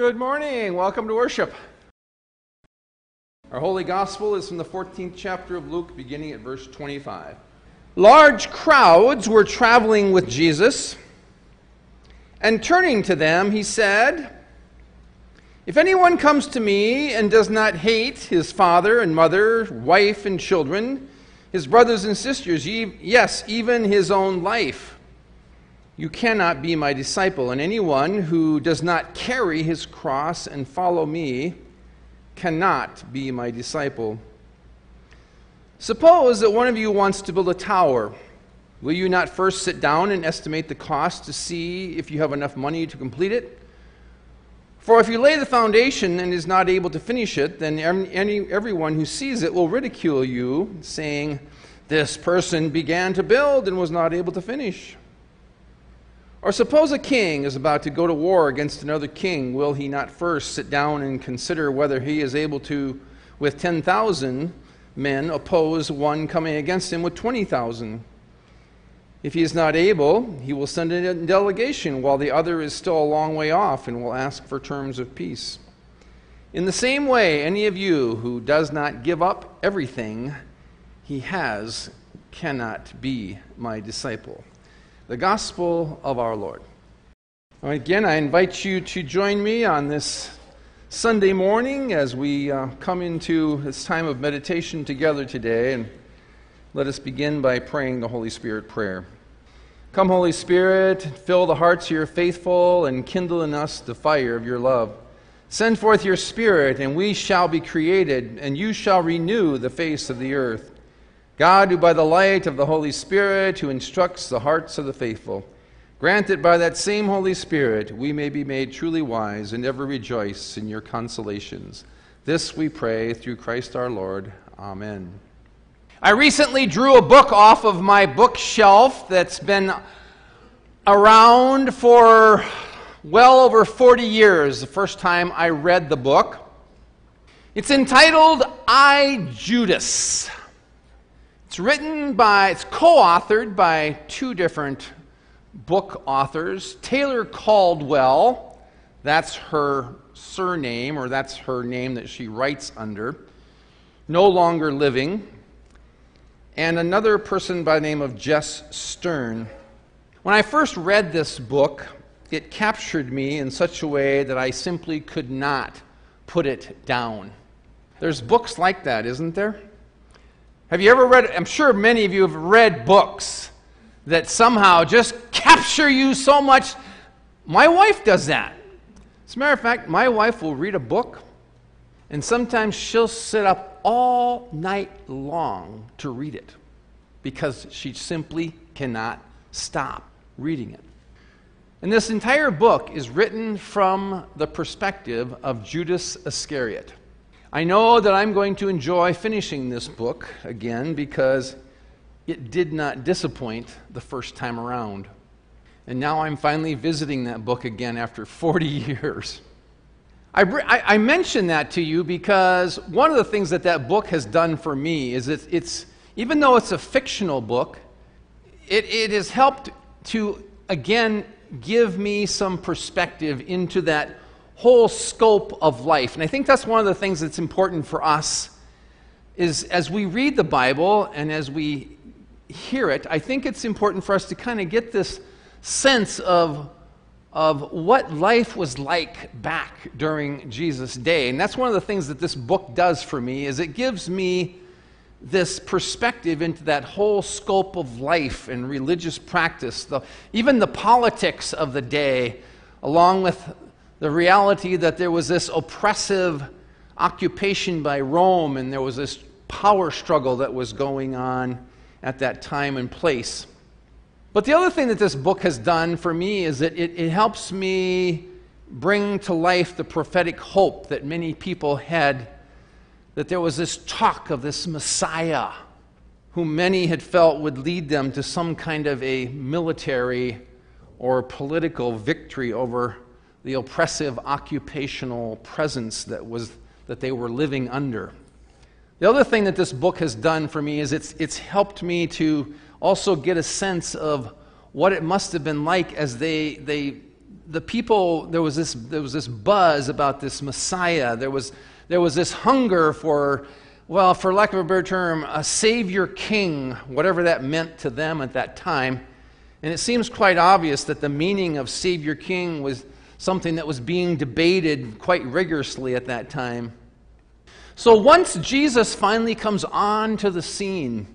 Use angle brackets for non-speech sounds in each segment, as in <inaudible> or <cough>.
Good morning. Welcome to worship. Our holy gospel is from the 14th chapter of Luke, beginning at verse 25. Large crowds were traveling with Jesus, and turning to them, he said, If anyone comes to me and does not hate his father and mother, wife and children, his brothers and sisters, yes, even his own life, you cannot be my disciple. And anyone who does not carry his cross and follow me cannot be my disciple. Suppose that one of you wants to build a tower. Will you not first sit down and estimate the cost to see if you have enough money to complete it? For if you lay the foundation and is not able to finish it, then any, everyone who sees it will ridicule you, saying, This person began to build and was not able to finish. Or suppose a king is about to go to war against another king, will he not first sit down and consider whether he is able to, with 10,000 men, oppose one coming against him with 20,000? If he is not able, he will send a delegation while the other is still a long way off and will ask for terms of peace. In the same way, any of you who does not give up everything he has cannot be my disciple the gospel of our Lord. Again, I invite you to join me on this Sunday morning as we uh, come into this time of meditation together today. And let us begin by praying the Holy Spirit prayer. Come, Holy Spirit, fill the hearts of your faithful and kindle in us the fire of your love. Send forth your Spirit, and we shall be created, and you shall renew the face of the earth. God, who by the light of the Holy Spirit, who instructs the hearts of the faithful, grant that by that same Holy Spirit we may be made truly wise and ever rejoice in your consolations. This we pray through Christ our Lord. Amen. I recently drew a book off of my bookshelf that's been around for well over 40 years, the first time I read the book. It's entitled I, Judas. It's written by, it's co authored by two different book authors. Taylor Caldwell, that's her surname, or that's her name that she writes under, no longer living. And another person by the name of Jess Stearn. When I first read this book, it captured me in such a way that I simply could not put it down. There's books like that, isn't there? Have you ever read, I'm sure many of you have read books that somehow just capture you so much. My wife does that. As a matter of fact, my wife will read a book, and sometimes she'll sit up all night long to read it because she simply cannot stop reading it. And this entire book is written from the perspective of Judas Iscariot. I know that I'm going to enjoy finishing this book again because it did not disappoint the first time around. And now I'm finally visiting that book again after <laughs> 40 years. I, I, mention that to you because one of the things that that book has done for me is it, it's, even though it's a fictional book, it, it has helped to, again, give me some perspective into that whole scope of life. And I think that's one of the things that's important for us is as we read the Bible and as we hear it, I think it's important for us to kind of get this sense of of what life was like back during Jesus' day. And that's one of the things that this book does for me is it gives me this perspective into that whole scope of life and religious practice, the, even the politics of the day, along with the reality that there was this oppressive occupation by Rome and there was this power struggle that was going on at that time and place. But the other thing that this book has done for me is that it, it helps me bring to life the prophetic hope that many people had that there was this talk of this Messiah whom many had felt would lead them to some kind of a military or political victory over the oppressive occupational presence that, was, that they were living under. The other thing that this book has done for me is it's, it's helped me to also get a sense of what it must have been like as they, they the people, there was this, there was this buzz about this Messiah. There was, there was this hunger for, well, for lack of a better term, a Savior King, whatever that meant to them at that time. And it seems quite obvious that the meaning of Savior King was something that was being debated quite rigorously at that time. So once Jesus finally comes on to the scene,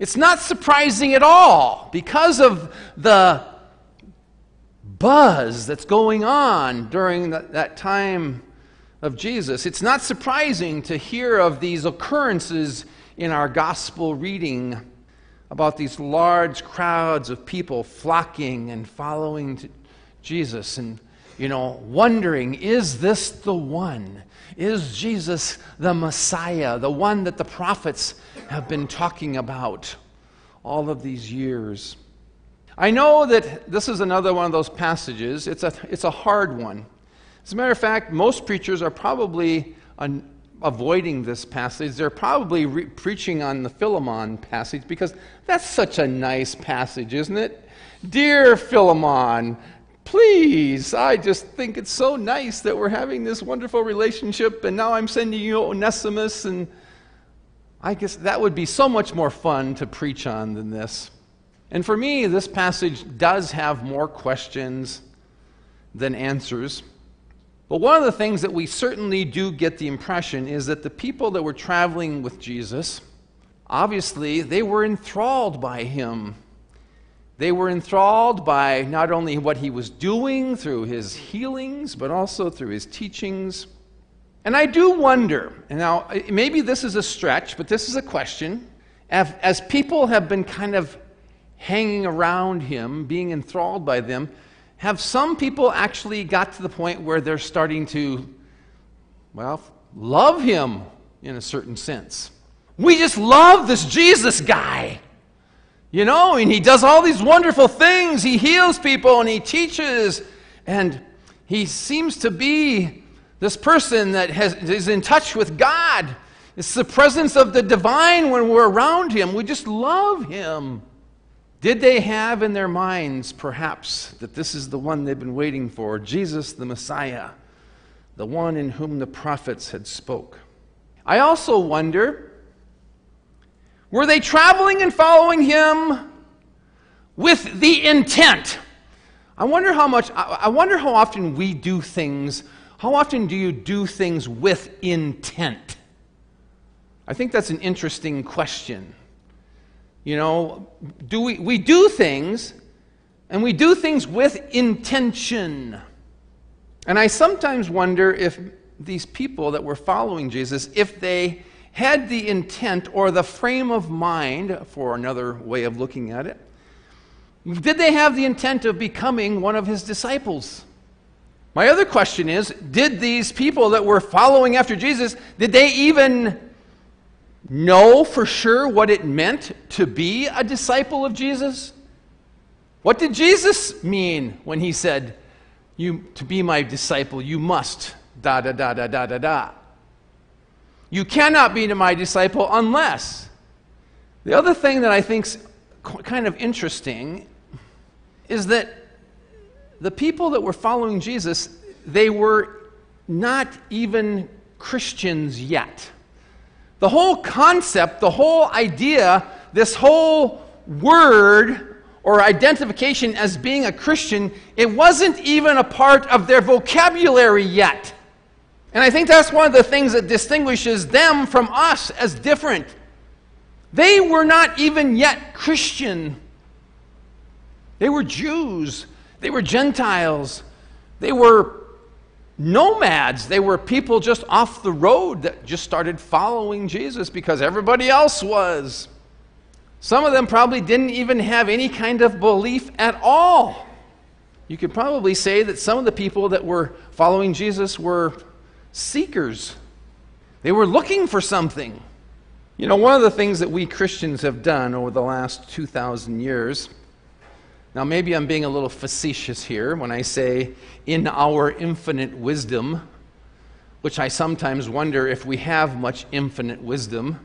it's not surprising at all because of the buzz that's going on during that, time of Jesus. It's not surprising to hear of these occurrences in our gospel reading about these large crowds of people flocking and following Jesus and, you know, wondering, is this the one? Is Jesus the Messiah, the one that the prophets have been talking about all of these years? I know that this is another one of those passages. It's a, it's a hard one. As a matter of fact, most preachers are probably un- avoiding this passage. They're probably re- preaching on the Philemon passage because that's such a nice passage, isn't it? Dear Philemon, please, I just think it's so nice that we're having this wonderful relationship, and now I'm sending you Onesimus, and I guess that would be so much more fun to preach on than this. And for me, this passage does have more questions than answers. But one of the things that we certainly do get the impression is that the people that were traveling with Jesus, obviously, they were enthralled by him. They were enthralled by not only what he was doing through his healings, but also through his teachings. And I do wonder, now uh, maybe this is a stretch, but this is a question. As, as people have been kind of hanging around him, being enthralled by them, have some people actually got to the point where they're starting to, well, love him in a certain sense. We just love this Jesus guy. You know, and he does all these wonderful things. He heals people and he teaches, and he seems to be this person that has, is in touch with God. It's the presence of the divine when we're around him. We just love him. Did they have in their minds, perhaps, that this is the one they've been waiting for, Jesus the Messiah, the one in whom the prophets had spoke? I also wonder, were they traveling and following him with the intent? I wonder how much, I wonder how often we do things. How often do you do things with intent? I think that's an interesting question. You know, do we, we do things, and we do things with intention. And I sometimes wonder if these people that were following Jesus, if they had the intent or the frame of mind, for another way of looking at it, did they have the intent of becoming one of his disciples? My other question is did these people that were following after Jesus, did they even know for sure what it meant to be a disciple of Jesus? What did Jesus mean when he said, you, to be my disciple, you must da da da da da da da. You cannot be to my disciple unless. The other thing that I think's kind of interesting is that the people that were following Jesus, they were not even Christians yet. The whole concept, the whole idea, this whole word or identification as being a Christian, it wasn't even a part of their vocabulary yet. And I think that's one of the things that distinguishes them from us as different. They were not even yet Christian. They were Jews. They were Gentiles. They were nomads. They were people just off the road that just started following Jesus because everybody else was. Some of them probably didn't even have any kind of belief at all. You could probably say that some of the people that were following Jesus were seekers. They were looking for something. You know, one of the things that we Christians have done over the last 2,000 years now, maybe I'm being a little facetious here when I say, in our infinite wisdom, which I sometimes wonder if we have much infinite wisdom.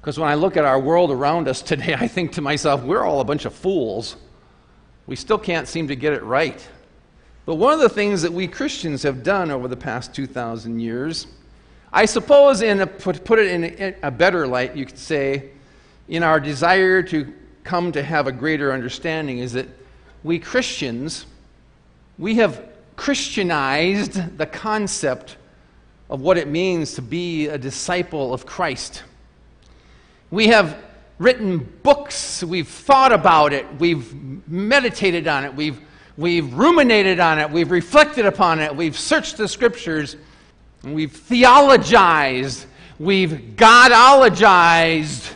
Because when I look at our world around us today, <laughs> I think to myself, we're all a bunch of fools. We still can't seem to get it right. But one of the things that we Christians have done over the past 2,000 years, I suppose, in a, put, put it in a better light, you could say, in our desire to come to have a greater understanding, is that we Christians, we have Christianized the concept of what it means to be a disciple of Christ. We have written books, we've thought about it, we've meditated on it, we've, we've ruminated on it, we've reflected upon it, we've searched the scriptures, we've theologized, we've Godologized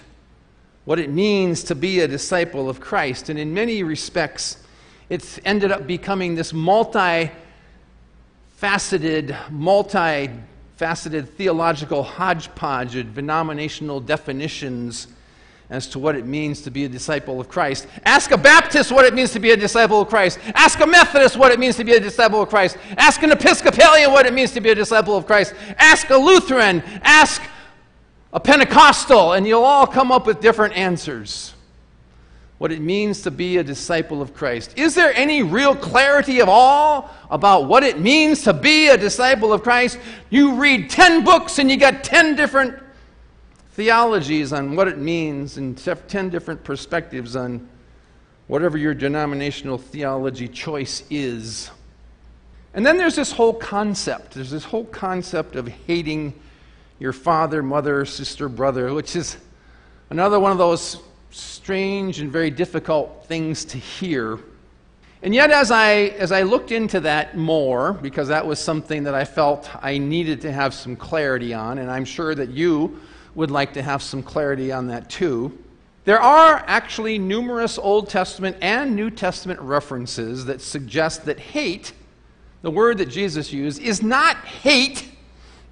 what it means to be a disciple of Christ. And in many respects, it's ended up becoming this multi faceted, multi faceted theological hodgepodge of denominational definitions as to what it means to be a disciple of Christ. Ask a Baptist what it means to be a disciple of Christ. Ask a Methodist what it means to be a disciple of Christ. Ask an Episcopalian what it means to be a disciple of Christ. Ask a Lutheran. Ask a Pentecostal, and you'll all come up with different answers. What it means to be a disciple of Christ. Is there any real clarity at all about what it means to be a disciple of Christ? You read 10 books and you got 10 different theologies on what it means and 10 different perspectives on whatever your denominational theology choice is. And then there's this whole concept. There's this whole concept of hating your father, mother, sister, brother, which is another one of those strange and very difficult things to hear. And yet, as I, as I looked into that more, because that was something that I felt I needed to have some clarity on, and I'm sure that you would like to have some clarity on that too. There are actually numerous Old Testament and New Testament references that suggest that hate, the word that Jesus used, is not hate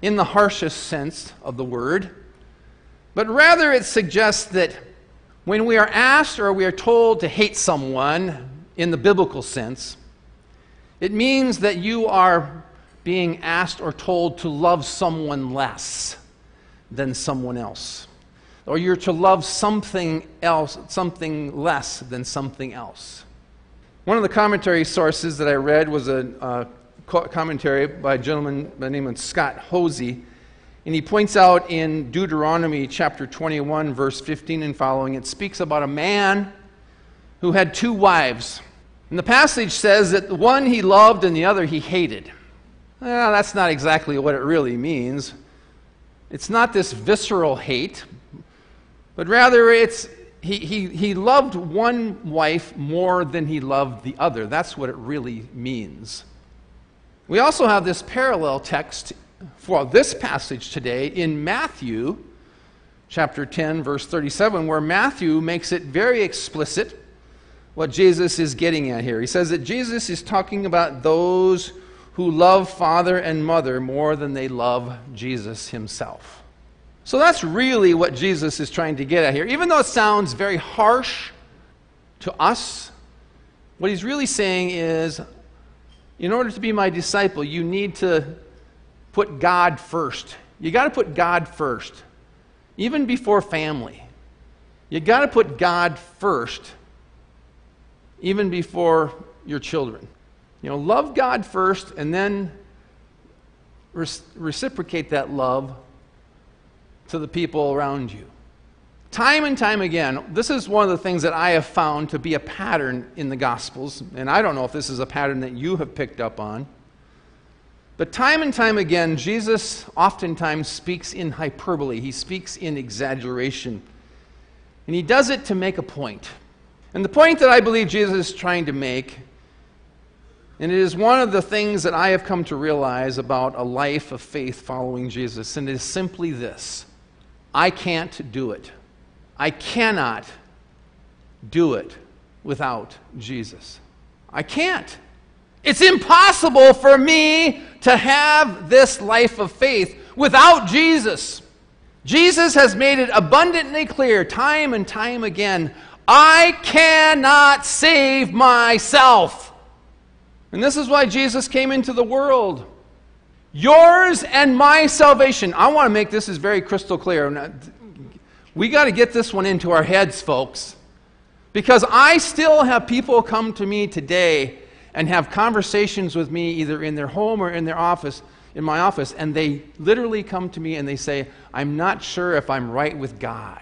in the harshest sense of the word, but rather it suggests that when we are asked or we are told to hate someone in the biblical sense, it means that you are being asked or told to love someone less than someone else. Or you're to love something else, something less than something else. One of the commentary sources that I read was a, commentary by a gentleman by the name of Scott Hoezee. And he points out in Deuteronomy chapter 21, verse 15 and following, it speaks about a man who had two wives. And the passage says that the one he loved and the other he hated. Well, that's not exactly what it really means. It's not this visceral hate, but rather it's he, he, he loved one wife more than he loved the other. That's what it really means. We also have this parallel text for this passage today in Matthew chapter 10, verse 37, where Matthew makes it very explicit what Jesus is getting at here. He says that Jesus is talking about those who love father and mother more than they love Jesus himself. So that's really what Jesus is trying to get at here. Even though it sounds very harsh to us, what he's really saying is in order to be my disciple, you need to put God first. You got to put God first, even before family. You got to put God first, even before your children. You know, love God first and then reciprocate that love to the people around you. Time and time again, this is one of the things that I have found to be a pattern in the Gospels, and I don't know if this is a pattern that you have picked up on. But time and time again, Jesus oftentimes speaks in hyperbole, he speaks in exaggeration. And he does it to make a point. And the point that I believe Jesus is trying to make and it is one of the things that I have come to realize about a life of faith following Jesus, and it is simply this I can't do it. I cannot do it without Jesus. I can't. It's impossible for me to have this life of faith without Jesus. Jesus has made it abundantly clear, time and time again I cannot save myself. And this is why Jesus came into the world. Yours and my salvation. I want to make this is very crystal clear. We got to get this one into our heads, folks. Because I still have people come to me today and have conversations with me either in their home or in their office, in my office, and they literally come to me and they say, I'm not sure if I'm right with God.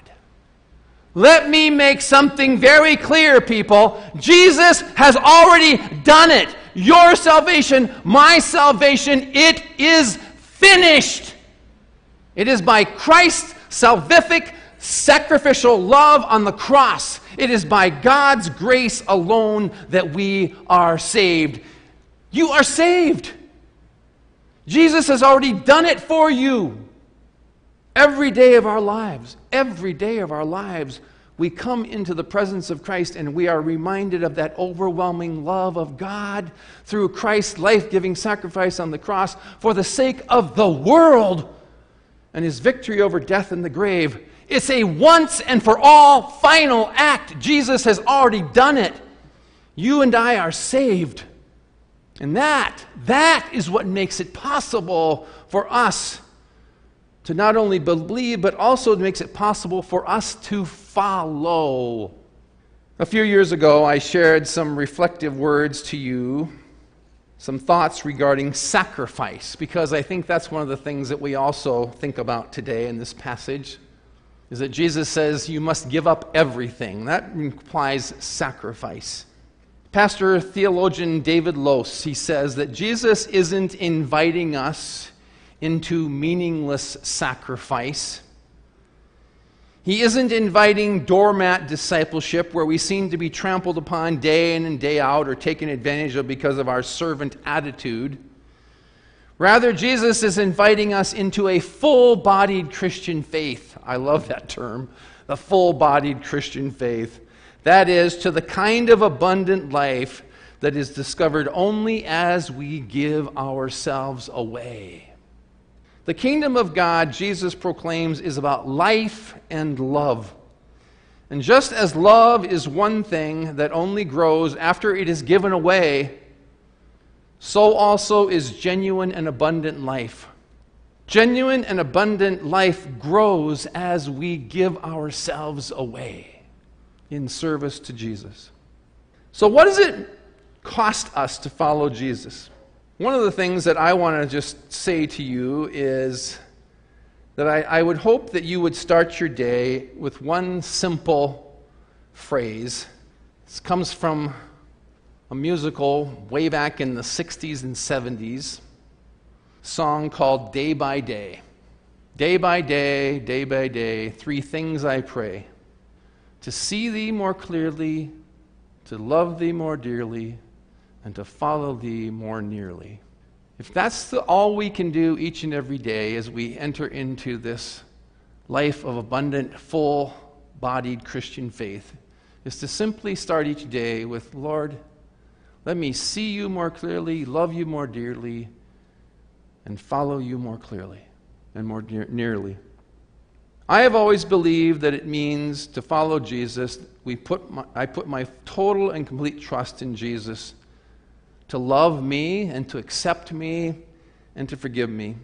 Let me make something very clear, people. Jesus has already done it. Your salvation, my salvation, it is finished. It is by Christ's salvific, sacrificial love on the cross. It is by God's grace alone that we are saved. You are saved. Jesus has already done it for you. Every day of our lives, every day of our lives, we come into the presence of Christ and we are reminded of that overwhelming love of God through Christ's life giving sacrifice on the cross for the sake of the world and his victory over death and the grave. It's a once and for all final act. Jesus has already done it. You and I are saved. And that, that is what makes it possible for us to not only believe, but also makes it possible for us to follow. A few years ago, I shared some reflective words to you, some thoughts regarding sacrifice, because I think that's one of the things that we also think about today in this passage. Is that Jesus says you must give up everything. That implies sacrifice. Pastor theologian David Lose, he says that Jesus isn't inviting us into meaningless sacrifice. He isn't inviting doormat discipleship where we seem to be trampled upon day in and day out or taken advantage of because of our servant attitude. Rather, Jesus is inviting us into a full bodied Christian faith. I love that term, the full bodied Christian faith. That is, to the kind of abundant life that is discovered only as we give ourselves away. The kingdom of God, Jesus proclaims, is about life and love. And just as love is one thing that only grows after it is given away, so also is genuine and abundant life. Genuine and abundant life grows as we give ourselves away in service to Jesus. So, what does it cost us to follow Jesus? One of the things that I want to just say to you is that I, I, would hope that you would start your day with one simple phrase. This comes from a musical way back in the 60s and 70s, song called Day by Day. Day by day, day by day, three things I pray to see thee more clearly, to love thee more dearly, and to follow thee more nearly. If that's the, all we can do each and every day as we enter into this life of abundant, full bodied Christian faith, is to simply start each day with, Lord, let me see you more clearly, love you more dearly, and follow you more clearly and more near, nearly. I have always believed that it means to follow Jesus, we put my, I put my total and complete trust in Jesus to love me and to accept me and to forgive me.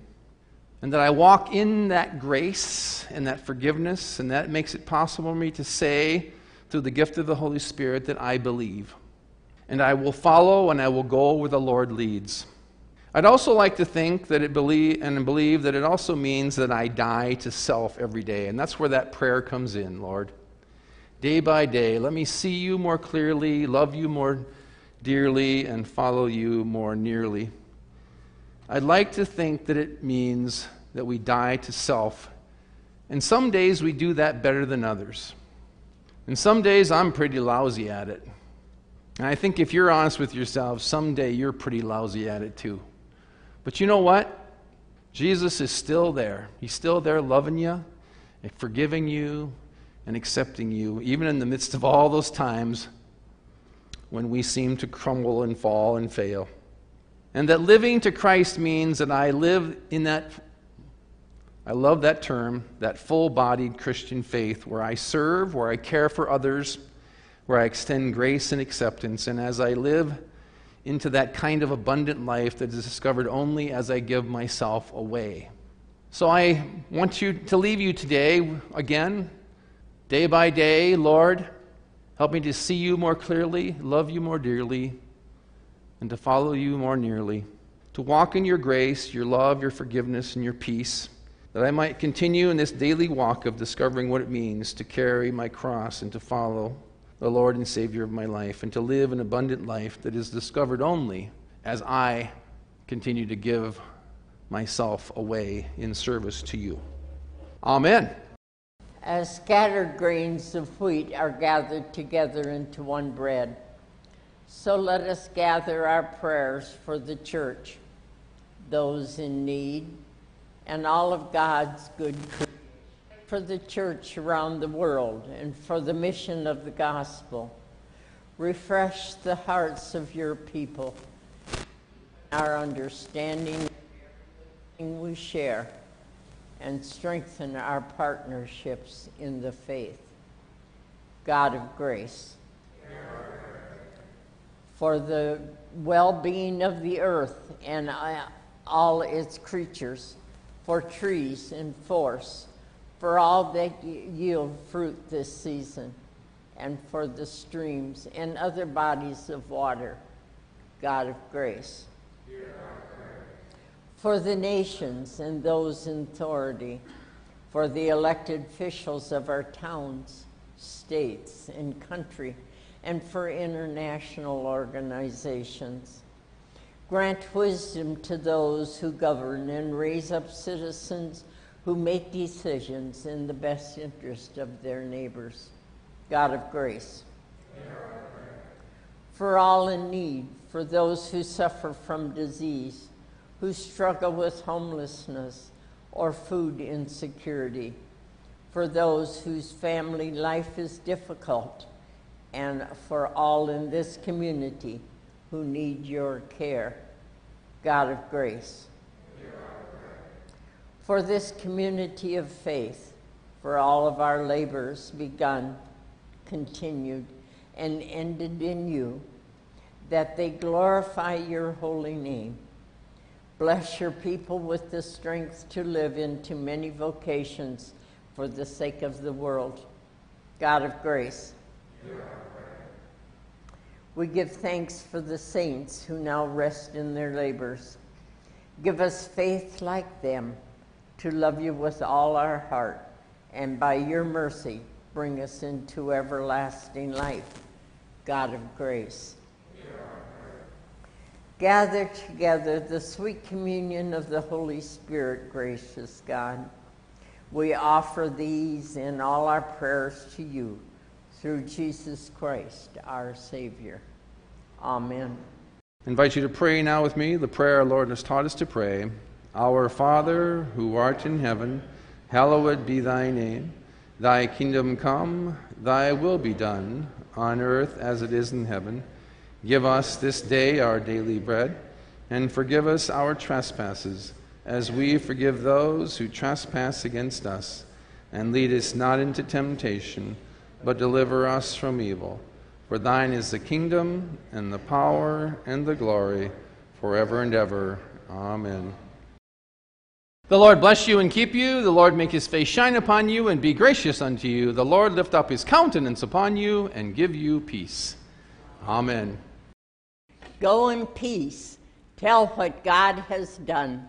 And that I walk in that grace and that forgiveness, and that makes it possible for me to say, through the gift of the Holy Spirit, that I believe. And I will follow and I will go where the Lord leads. I'd also like to think that it believe and believe that it also means that I die to self every day. And that's where that prayer comes in, Lord. Day by day, let me see you more clearly, love you more dearly and follow you more nearly. I'd like to think that it means that we die to self. And some days we do that better than others. And some days I'm pretty lousy at it. And I think if you're honest with yourself, someday you're pretty lousy at it too. But you know what? Jesus is still there. He's still there loving you, and forgiving you, and accepting you, even in the midst of all those times when we seem to crumble and fall and fail. And that living to Christ means that I live in that, I love that term, that full bodied Christian faith where I serve, where I care for others, where I extend grace and acceptance. And as I live into that kind of abundant life that is discovered only as I give myself away. So I want you to leave you today again, day by day, Lord. Help me to see you more clearly, love you more dearly, and to follow you more nearly, to walk in your grace, your love, your forgiveness, and your peace, that I might continue in this daily walk of discovering what it means to carry my cross and to follow the Lord and Savior of my life, and to live an abundant life that is discovered only as I continue to give myself away in service to you. Amen. As scattered grains of wheat are gathered together into one bread, so let us gather our prayers for the church, those in need, and all of God's good for the church around the world, and for the mission of the gospel. Refresh the hearts of your people, our understanding we share, and strengthen our partnerships in the faith. God of grace for the well being of the earth and uh, all its creatures, for trees and forests, for all that yield fruit this season, and for the streams and other bodies of water, God of grace. For the nations and those in authority, for the elected officials of our towns, states, and country and for international organizations. Grant wisdom to those who govern and raise up citizens who make decisions in the best interest of their neighbors. God of grace. For all in need, for those who suffer from disease, who struggle with homelessness or food insecurity, for those whose family life is difficult and for all in this community who need your care. God of grace. For this community of faith, for all of our labors begun, continued, and ended in you, that they glorify your holy name. Bless your people with the strength to live into many vocations for the sake of the world. God of grace. We give thanks for the saints who now rest in their labors. Give us faith like them to love you with all our heart, and by your mercy, bring us into everlasting life. God of grace. Gather together the sweet communion of the Holy Spirit, gracious God. We offer these in all our prayers to you through Jesus Christ, our Savior. Amen. I invite you to pray now with me the prayer our Lord has taught us to pray. Our Father, who art in heaven, hallowed be thy name. Thy kingdom come, thy will be done, on earth as it is in heaven. Give us this day our daily bread, and forgive us our trespasses, as we forgive those who trespass against us. And lead us not into temptation but deliver us from evil. For thine is the kingdom, and the power, and the glory, forever and ever. Amen. The Lord bless you and keep you. The Lord make his face shine upon you and be gracious unto you. The Lord lift up his countenance upon you and give you peace. Amen. Go in peace. Tell what God has done.